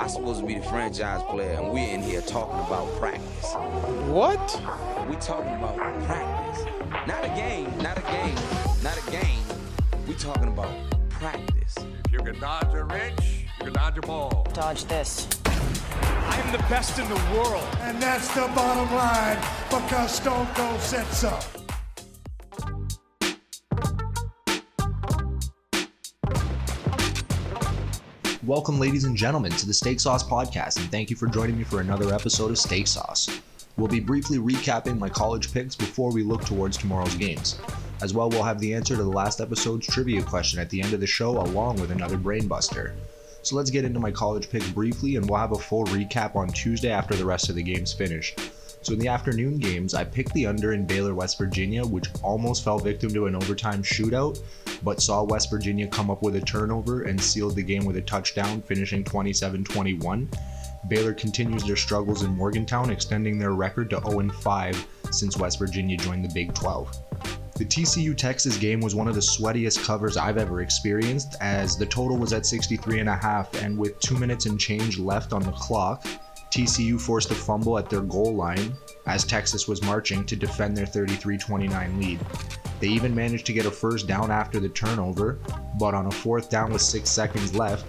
I'm supposed to be the franchise player, and we're in here talking about practice. What? We talking about practice. Not a game, not a game, not a game. We talking about practice. If you can dodge a wrench, you can dodge a ball. Dodge this. I am the best in the world. And that's the bottom line because Stone Cold said so. Welcome, ladies and gentlemen, to the Steak Sauce Podcast, and thank you for joining me for another episode of Steak Sauce. We'll be briefly recapping my college picks before we look towards tomorrow's games. As well, we'll have the answer to the last episode's trivia question at the end of the show, along with another brainbuster. So let's get into my college picks briefly, and we'll have a full recap on Tuesday after the rest of the games finish. So in the afternoon games, I picked the under in Baylor, West Virginia, which almost fell victim to an overtime shootout, but saw West Virginia come up with a turnover and sealed the game with a touchdown, finishing 27 21. Baylor continues their struggles in Morgantown, extending their record to 0 5 since West Virginia joined the Big 12. The TCU Texas game was one of the sweatiest covers I've ever experienced, as the total was at 63 and a half, and with two minutes and change left on the clock, TCU forced a fumble at their goal line as Texas was marching to defend their 33 29 lead. They even managed to get a first down after the turnover, but on a fourth down with six seconds left,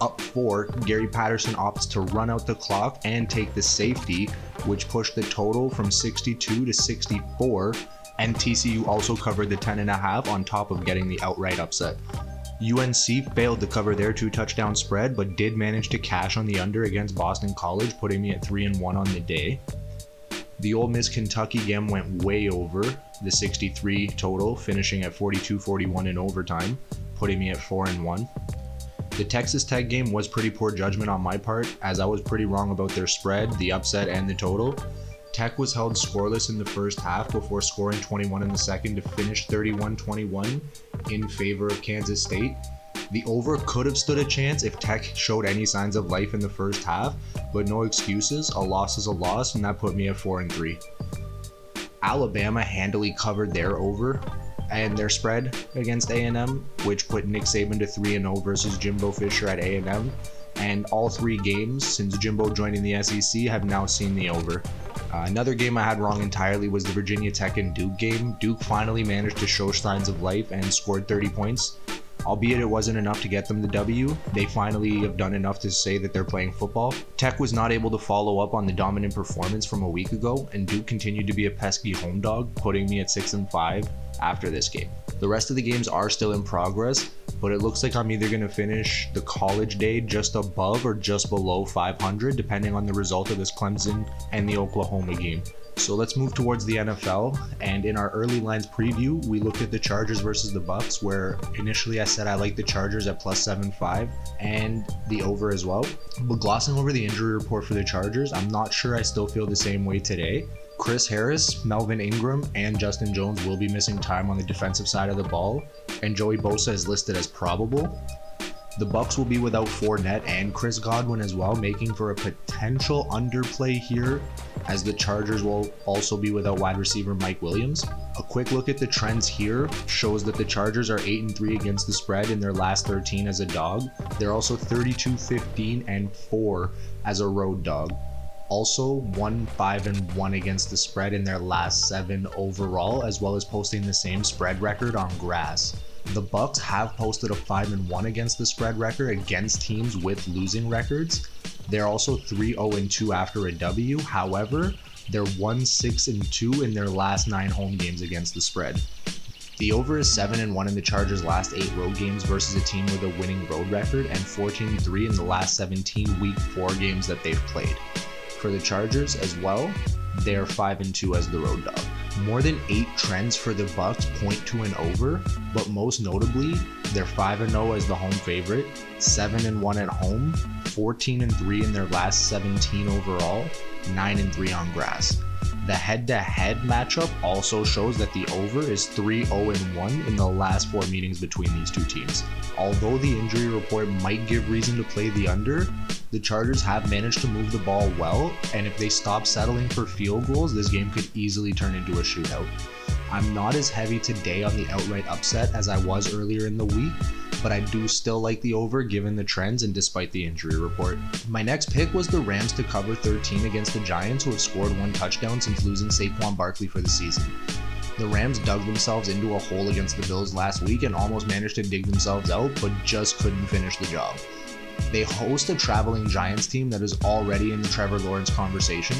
up four, Gary Patterson opts to run out the clock and take the safety, which pushed the total from 62 to 64, and TCU also covered the 10.5 on top of getting the outright upset. UNC failed to cover their two touchdown spread, but did manage to cash on the under against Boston College, putting me at 3 and 1 on the day. The Ole Miss Kentucky game went way over the 63 total, finishing at 42 41 in overtime, putting me at 4 and 1. The Texas Tech game was pretty poor judgment on my part, as I was pretty wrong about their spread, the upset, and the total. Tech was held scoreless in the first half before scoring 21 in the second to finish 31 21 in favor of Kansas State. The over could have stood a chance if Tech showed any signs of life in the first half, but no excuses. A loss is a loss, and that put me at 4 and 3. Alabama handily covered their over and their spread against A&M, which put Nick Saban to 3 0 versus Jimbo Fisher at A&M. And all three games since Jimbo joining the SEC have now seen the over. Uh, another game I had wrong entirely was the Virginia Tech and Duke game. Duke finally managed to show signs of life and scored 30 points. Albeit it wasn't enough to get them the W, they finally have done enough to say that they're playing football. Tech was not able to follow up on the dominant performance from a week ago, and Duke continued to be a pesky home dog, putting me at 6 and 5 after this game. The rest of the games are still in progress, but it looks like I'm either going to finish the college day just above or just below 500, depending on the result of this Clemson and the Oklahoma game. So let's move towards the NFL. And in our early lines preview, we looked at the Chargers versus the Bucks, where initially I said I like the Chargers at plus 7.5 and the over as well. But glossing over the injury report for the Chargers, I'm not sure I still feel the same way today. Chris Harris, Melvin Ingram, and Justin Jones will be missing time on the defensive side of the ball, and Joey Bosa is listed as probable. The Bucks will be without Fournette and Chris Godwin as well, making for a potential underplay here, as the Chargers will also be without wide receiver Mike Williams. A quick look at the trends here shows that the Chargers are 8 and 3 against the spread in their last 13 as a dog. They're also 32 15 and 4 as a road dog. Also, 1 5 and 1 against the spread in their last 7 overall, as well as posting the same spread record on grass. The Bucks have posted a 5 and 1 against the spread record against teams with losing records. They're also 3 0 and 2 after a W. However, they're 1 6 and 2 in their last 9 home games against the spread. The over is 7 and 1 in the Chargers' last 8 road games versus a team with a winning road record and 14-3 in the last 17 week 4 games that they've played. For the Chargers as well, they're 5 and 2 as the road dog. More than 8 trends for the Bucks point to an over, but most notably, they're 5 and 0 as the home favorite, 7 and 1 at home, 14 and 3 in their last 17 overall, 9 and 3 on grass. The head-to-head matchup also shows that the over is 3-0 and 1 in the last 4 meetings between these two teams. Although the injury report might give reason to play the under, the Chargers have managed to move the ball well, and if they stop settling for field goals, this game could easily turn into a shootout. I'm not as heavy today on the outright upset as I was earlier in the week, but I do still like the over given the trends and despite the injury report. My next pick was the Rams to cover 13 against the Giants, who have scored one touchdown since losing Saquon Barkley for the season. The Rams dug themselves into a hole against the Bills last week and almost managed to dig themselves out, but just couldn't finish the job. They host a traveling Giants team that is already in the Trevor Lawrence conversation.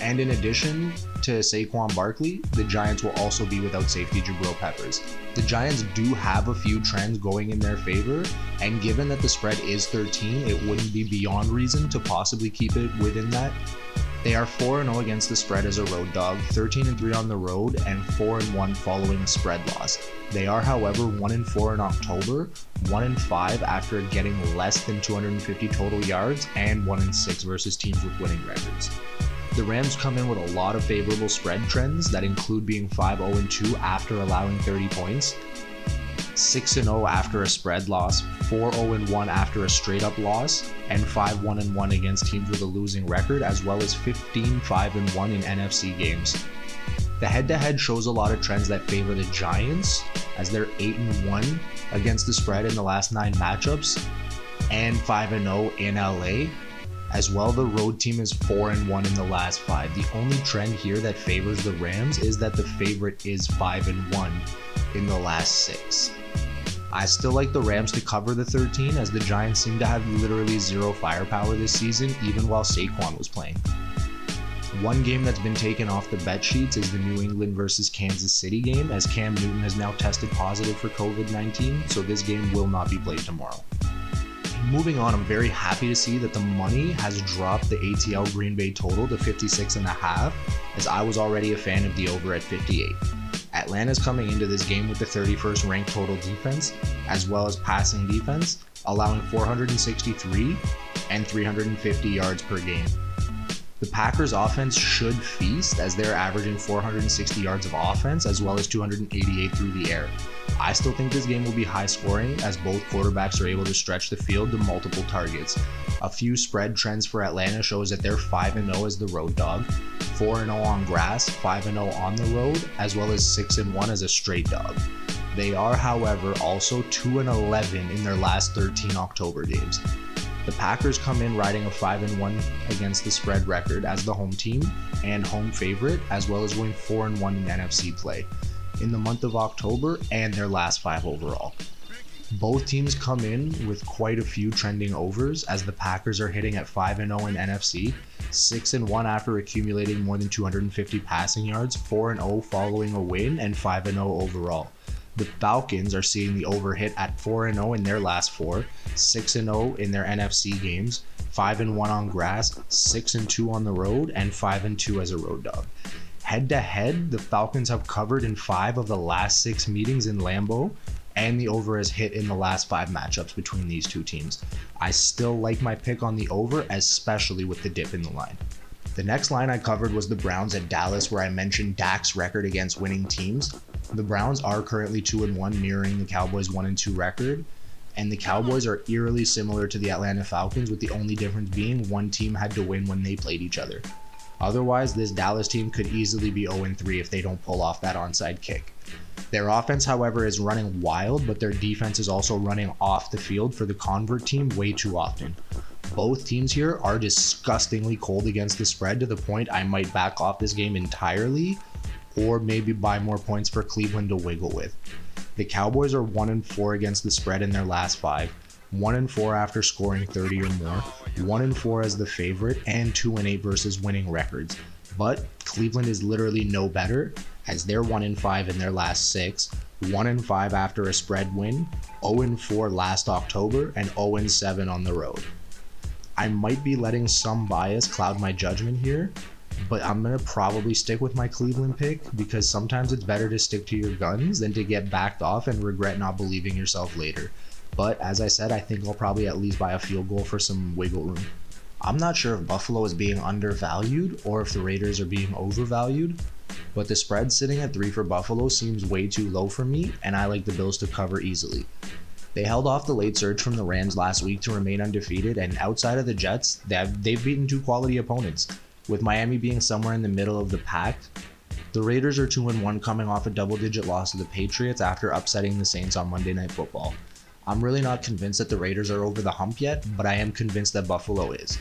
And in addition to Saquon Barkley, the Giants will also be without safety Jabril Peppers. The Giants do have a few trends going in their favor, and given that the spread is 13, it wouldn't be beyond reason to possibly keep it within that. They are 4 0 against the spread as a road dog, 13 3 on the road, and 4 1 following a spread loss. They are, however, 1 4 in October, 1 5 after getting less than 250 total yards, and 1 6 versus teams with winning records. The Rams come in with a lot of favorable spread trends that include being 5 0 2 after allowing 30 points, 6 0 after a spread loss, 4 0 1 after a straight up loss, and 5 1 1 against teams with a losing record, as well as 15 5 1 in NFC games. The head to head shows a lot of trends that favor the Giants, as they're 8 1 against the spread in the last nine matchups, and 5 0 in LA. As well, the road team is 4 and 1 in the last 5. The only trend here that favors the Rams is that the favorite is 5 and 1 in the last 6. I still like the Rams to cover the 13 as the Giants seem to have literally zero firepower this season, even while Saquon was playing. One game that's been taken off the bet sheets is the New England versus Kansas City game, as Cam Newton has now tested positive for COVID 19, so this game will not be played tomorrow moving on, I'm very happy to see that the money has dropped the ATL Green Bay total to 56 and a half, as I was already a fan of the over at 58. Atlanta's coming into this game with the 31st ranked total defense, as well as passing defense, allowing 463 and 350 yards per game. The Packers offense should feast as they're averaging 460 yards of offense as well as 288 through the air. I still think this game will be high scoring as both quarterbacks are able to stretch the field to multiple targets. A few spread trends for Atlanta shows that they're 5 0 as the road dog, 4 0 on grass, 5 0 on the road, as well as 6 1 as a straight dog. They are, however, also 2 11 in their last 13 October games. The Packers come in riding a 5 and 1 against the spread record as the home team and home favorite, as well as going 4 and 1 in NFC play in the month of October and their last five overall. Both teams come in with quite a few trending overs as the Packers are hitting at 5 and 0 in NFC, 6 and 1 after accumulating more than 250 passing yards, 4 and 0 following a win, and 5 and 0 overall. The Falcons are seeing the over hit at 4 0 in their last four, 6 0 in their NFC games, 5 and 1 on grass, 6 and 2 on the road, and 5 and 2 as a road dog. Head to head, the Falcons have covered in 5 of the last 6 meetings in Lambeau, and the over has hit in the last 5 matchups between these two teams. I still like my pick on the over, especially with the dip in the line. The next line I covered was the Browns at Dallas, where I mentioned Dak's record against winning teams. The Browns are currently 2 and 1, mirroring the Cowboys' 1 and 2 record. And the Cowboys are eerily similar to the Atlanta Falcons, with the only difference being one team had to win when they played each other. Otherwise, this Dallas team could easily be 0 3 if they don't pull off that onside kick. Their offense, however, is running wild, but their defense is also running off the field for the convert team way too often. Both teams here are disgustingly cold against the spread to the point I might back off this game entirely or maybe buy more points for Cleveland to wiggle with. The Cowboys are 1 and 4 against the spread in their last 5, 1 and 4 after scoring 30 or more, 1 and 4 as the favorite, and 2 and 8 versus winning records. But Cleveland is literally no better as they're 1 and 5 in their last 6, 1 and 5 after a spread win, 0 and 4 last October, and 0 and 7 on the road. I might be letting some bias cloud my judgment here, but I'm gonna probably stick with my Cleveland pick because sometimes it's better to stick to your guns than to get backed off and regret not believing yourself later. But as I said, I think I'll probably at least buy a field goal for some wiggle room. I'm not sure if Buffalo is being undervalued or if the Raiders are being overvalued, but the spread sitting at 3 for Buffalo seems way too low for me, and I like the Bills to cover easily. They held off the late surge from the Rams last week to remain undefeated, and outside of the Jets, they have, they've beaten two quality opponents. With Miami being somewhere in the middle of the pack, The Raiders are 2 1 coming off a double digit loss to the Patriots after upsetting the Saints on Monday Night Football. I'm really not convinced that the Raiders are over the hump yet, but I am convinced that Buffalo is.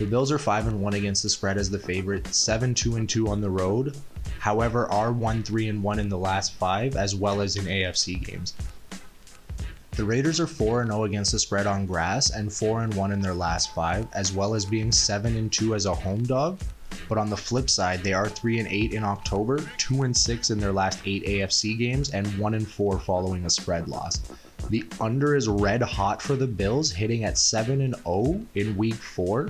The Bills are 5 1 against the spread as the favorite, 7 2 2 on the road, however, are 1 3 1 in the last five, as well as in AFC games. The Raiders are 4 0 against the spread on grass and 4 1 in their last five, as well as being 7 2 as a home dog. But on the flip side, they are 3 and 8 in October, 2 and 6 in their last 8 AFC games, and 1 and 4 following a spread loss. The under is red hot for the Bills, hitting at 7 and 0 in week 4,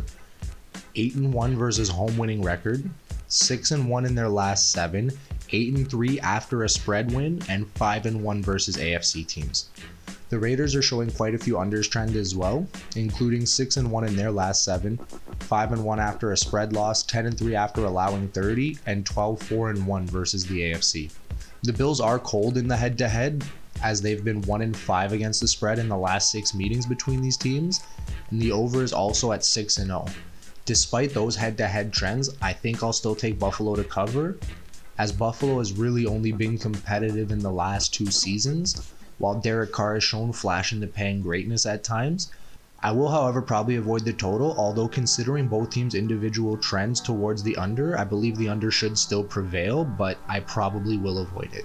8 and 1 versus home winning record, 6 and 1 in their last 7, 8 and 3 after a spread win, and 5 and 1 versus AFC teams. The Raiders are showing quite a few unders trend as well, including 6 and 1 in their last 7, 5 and 1 after a spread loss, 10 and 3 after allowing 30, and 12 4 and 1 versus the AFC. The Bills are cold in the head to head as they've been 1 and 5 against the spread in the last 6 meetings between these teams, and the over is also at 6 and 0. Despite those head to head trends, I think I'll still take Buffalo to cover as Buffalo has really only been competitive in the last two seasons while Derek Carr has shown flash in the pan greatness at times. I will, however, probably avoid the total, although considering both teams' individual trends towards the under, I believe the under should still prevail, but I probably will avoid it.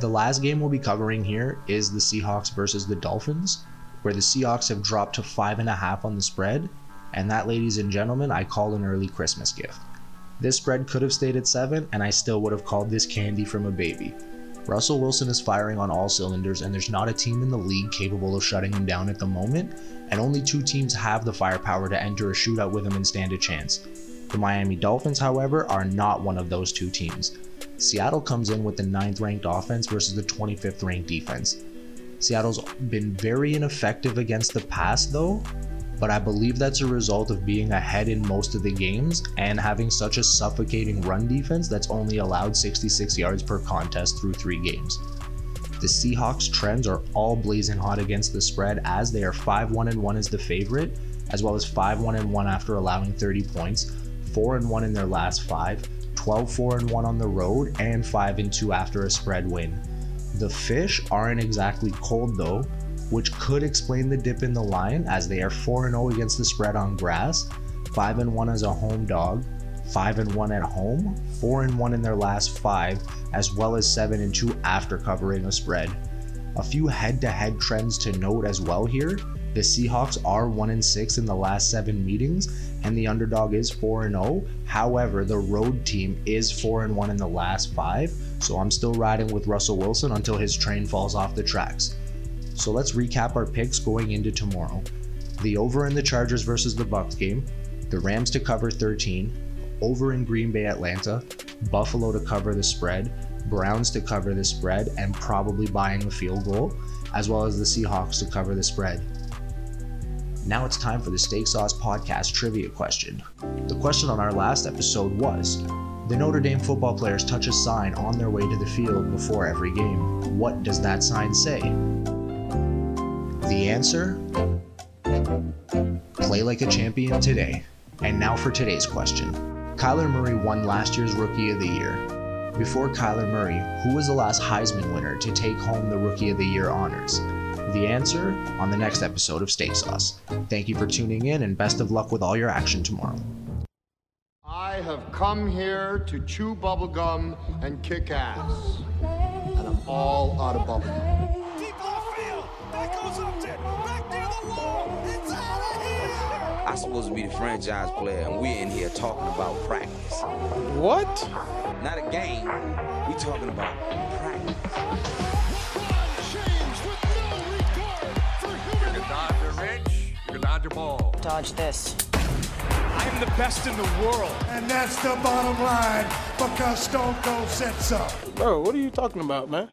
The last game we'll be covering here is the Seahawks versus the Dolphins, where the Seahawks have dropped to 5.5 on the spread, and that, ladies and gentlemen, I call an early Christmas gift. This spread could have stayed at 7, and I still would have called this candy from a baby. Russell Wilson is firing on all cylinders, and there's not a team in the league capable of shutting him down at the moment, and only two teams have the firepower to enter a shootout with him and stand a chance. The Miami Dolphins, however, are not one of those two teams. Seattle comes in with the 9th ranked offense versus the 25th ranked defense. Seattle's been very ineffective against the pass, though, but I believe that's a result of being ahead in most of the games and having such a suffocating run defense that's only allowed 66 yards per contest through three games. The Seahawks trends are all blazing hot against the spread as they are 5 1 1 as the favorite, as well as 5 1 1 after allowing 30 points, 4 1 in their last 5, 12 4 1 on the road, and 5 2 after a spread win. The fish aren't exactly cold though, which could explain the dip in the line as they are 4 0 against the spread on grass, 5 1 as a home dog, 5 1 at home, 4 1 in their last 5, as well as 7 2 after covering a spread. A few head to head trends to note as well here. The Seahawks are 1 6 in the last 7 meetings, and the underdog is 4 0. However, the road team is 4 1 in the last 5, so I'm still riding with Russell Wilson until his train falls off the tracks. So let's recap our picks going into tomorrow. The over in the Chargers versus the Bucks game, the Rams to cover 13, over in Green Bay Atlanta, Buffalo to cover the spread, Browns to cover the spread and probably buying a field goal, as well as the Seahawks to cover the spread. Now it's time for the Steak Sauce Podcast trivia question. The question on our last episode was The Notre Dame football players touch a sign on their way to the field before every game. What does that sign say? The answer? Play like a champion today. And now for today's question. Kyler Murray won last year's Rookie of the Year. Before Kyler Murray, who was the last Heisman winner to take home the Rookie of the Year honors? The answer on the next episode of Steak Sauce. Thank you for tuning in and best of luck with all your action tomorrow. I have come here to chew bubblegum and kick ass. And I'm all out of bubblegum. I'm supposed to be the franchise player, and we're in here talking about practice. What? Not a game. We're talking about practice. You can dodge a wrench, you can dodge a ball. Dodge this. I am the best in the world. And that's the bottom line because Stone Cold said so. Bro, what are you talking about, man?